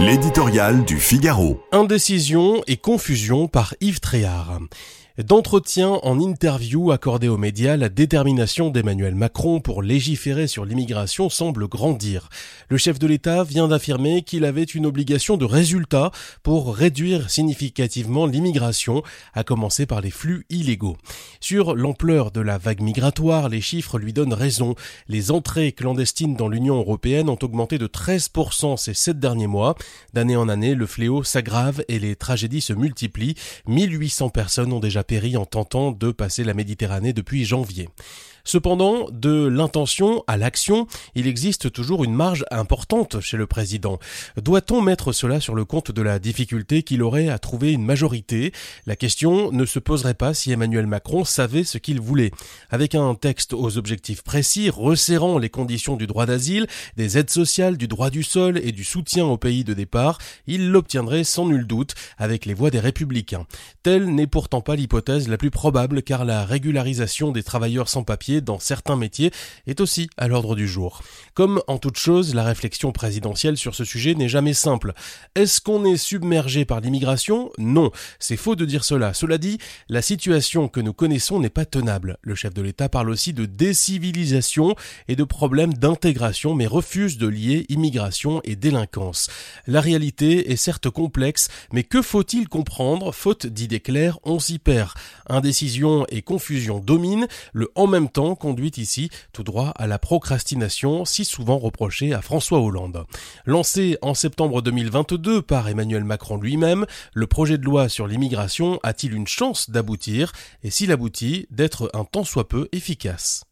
L'éditorial du Figaro. Indécision et confusion par Yves Tréhard. D'entretien en interview accordé aux médias, la détermination d'Emmanuel Macron pour légiférer sur l'immigration semble grandir. Le chef de l'État vient d'affirmer qu'il avait une obligation de résultat pour réduire significativement l'immigration, à commencer par les flux illégaux. Sur l'ampleur de la vague migratoire, les chiffres lui donnent raison. Les entrées clandestines dans l'Union européenne ont augmenté de 13% ces sept derniers mois. D'année en année, le fléau s'aggrave et les tragédies se multiplient. 1800 personnes ont déjà péri en tentant de passer la Méditerranée depuis janvier. Cependant, de l'intention à l'action, il existe toujours une marge importante chez le président. Doit-on mettre cela sur le compte de la difficulté qu'il aurait à trouver une majorité? La question ne se poserait pas si Emmanuel Macron savait ce qu'il voulait. Avec un texte aux objectifs précis, resserrant les conditions du droit d'asile, des aides sociales, du droit du sol et du soutien au pays de départ, il l'obtiendrait sans nul doute avec les voix des républicains. Telle n'est pourtant pas l'hypothèse la plus probable car la régularisation des travailleurs sans papier dans certains métiers est aussi à l'ordre du jour. Comme en toute chose, la réflexion présidentielle sur ce sujet n'est jamais simple. Est-ce qu'on est submergé par l'immigration? Non, c'est faux de dire cela. Cela dit, la situation que nous connaissons n'est pas tenable. Le chef de l'État parle aussi de décivilisation et de problèmes d'intégration, mais refuse de lier immigration et délinquance. La réalité est certes complexe, mais que faut-il comprendre? Faute d'idées claires, on s'y perd. Indécision et confusion dominent, le en même temps conduit ici tout droit à la procrastination si souvent reprochée à François Hollande. Lancé en septembre 2022 par Emmanuel Macron lui-même, le projet de loi sur l'immigration a-t-il une chance d'aboutir? Et s'il aboutit, d'être un tant soit peu efficace?